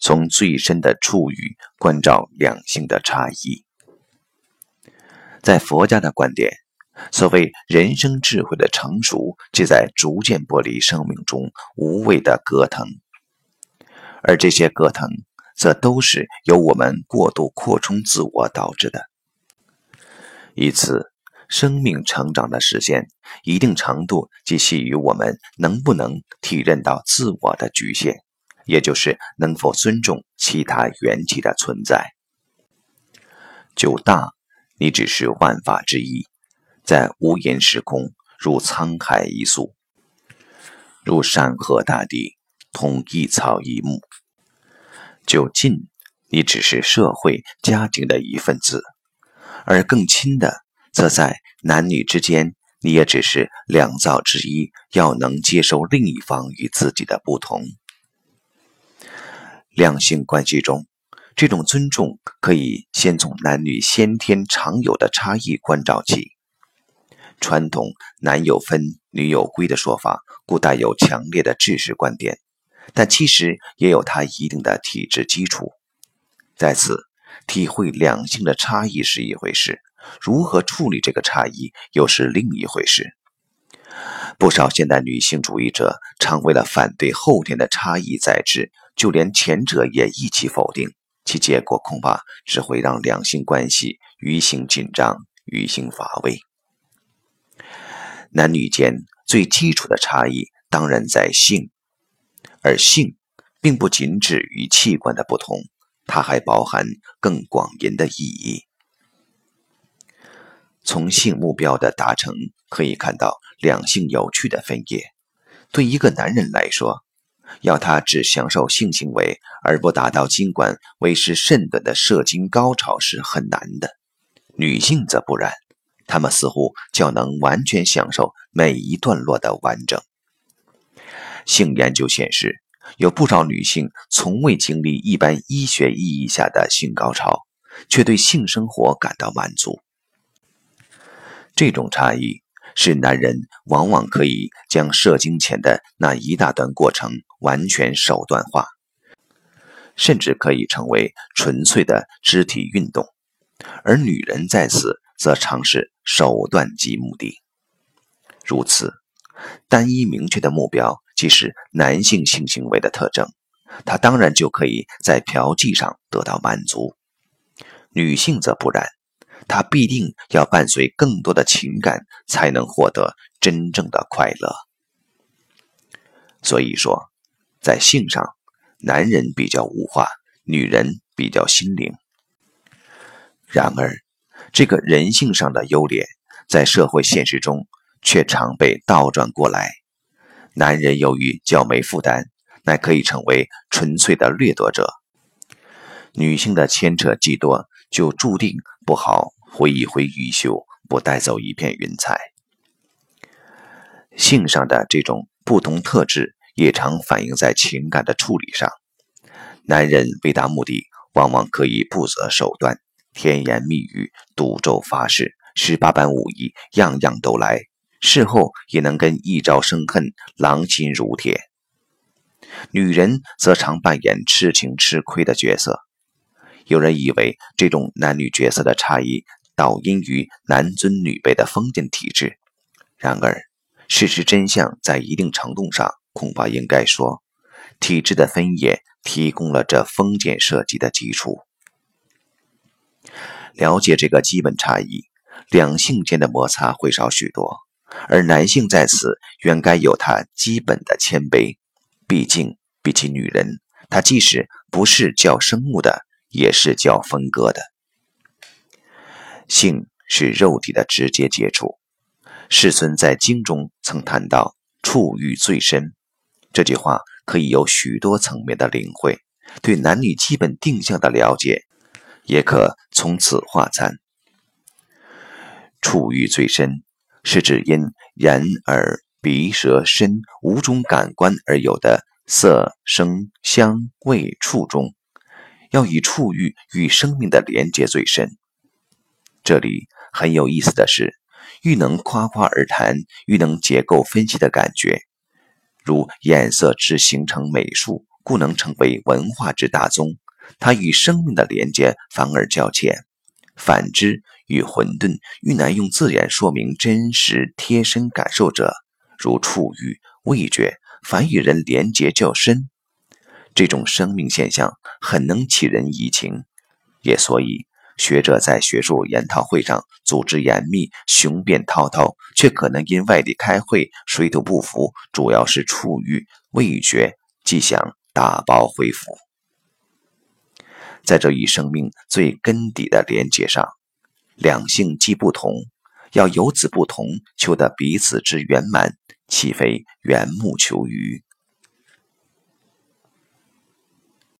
从最深的处语关照两性的差异。在佛家的观点，所谓人生智慧的成熟，即在逐渐剥离生命中无谓的隔腾，而这些隔腾，则都是由我们过度扩充自我导致的。因此，生命成长的实现，一定程度即系于我们能不能体认到自我的局限，也就是能否尊重其他元气的存在。就大。你只是万法之一，在无垠时空，如沧海一粟，如山河大地，同一草一木。就近，你只是社会家庭的一份子；而更亲的，则在男女之间，你也只是两造之一，要能接受另一方与自己的不同。两性关系中。这种尊重可以先从男女先天常有的差异关照起。传统“男有分，女有归”的说法，故带有强烈的知识观点，但其实也有它一定的体制基础。在此，体会两性的差异是一回事，如何处理这个差异又是另一回事。不少现代女性主义者常为了反对后天的差异在之，就连前者也一起否定。其结果恐怕只会让两性关系愈行紧张、愈行乏味。男女间最基础的差异当然在性，而性并不仅止于器官的不同，它还包含更广隐的意义。从性目标的达成可以看到两性有趣的分野。对一个男人来说，要他只享受性行为而不达到尽管为时甚短的射精高潮是很难的，女性则不然，她们似乎较能完全享受每一段落的完整。性研究显示，有不少女性从未经历一般医学意义下的性高潮，却对性生活感到满足。这种差异。是男人往往可以将射精前的那一大段过程完全手段化，甚至可以成为纯粹的肢体运动，而女人在此则尝试手段及目的。如此，单一明确的目标即是男性性行为的特征，他当然就可以在嫖妓上得到满足；女性则不然。他必定要伴随更多的情感，才能获得真正的快乐。所以说，在性上，男人比较物化，女人比较心灵。然而，这个人性上的优劣，在社会现实中却常被倒转过来。男人由于较没负担，乃可以成为纯粹的掠夺者；女性的牵扯既多，就注定不好。挥一挥衣袖，不带走一片云彩。性上的这种不同特质，也常反映在情感的处理上。男人为达目的，往往可以不择手段，甜言蜜语、赌咒发誓，十八般武艺，样样都来。事后也能跟一朝生恨，狼心如铁。女人则常扮演痴情吃亏的角色。有人以为这种男女角色的差异。导因于男尊女卑的封建体制，然而事实真相在一定程度上，恐怕应该说，体制的分野提供了这封建设计的基础。了解这个基本差异，两性间的摩擦会少许多，而男性在此原该有他基本的谦卑。毕竟，比起女人，他即使不是叫生物的，也是叫分割的。性是肉体的直接接触。世尊在经中曾谈到“触欲最深”，这句话可以有许多层面的领会。对男女基本定向的了解，也可从此化参。触欲最深，是指因眼、耳、鼻、舌、身五种感官而有的色、声、香、味、触中，要以触欲与生命的连接最深。这里很有意思的是，愈能夸夸而谈，愈能结构分析的感觉，如颜色之形成美术，故能成为文化之大宗。它与生命的连接反而较浅。反之，与混沌愈难用字眼说明真实贴身感受者，如触欲、味觉，反与人连结较深。这种生命现象很能启人怡情，也所以学者在学术研讨会上组织严密、雄辩滔滔，却可能因外地开会水土不服，主要是触欲、味觉，即想打包回府。在这一生命最根底的连结上，两性既不同，要由此不同求得彼此之圆满，岂非缘木求鱼？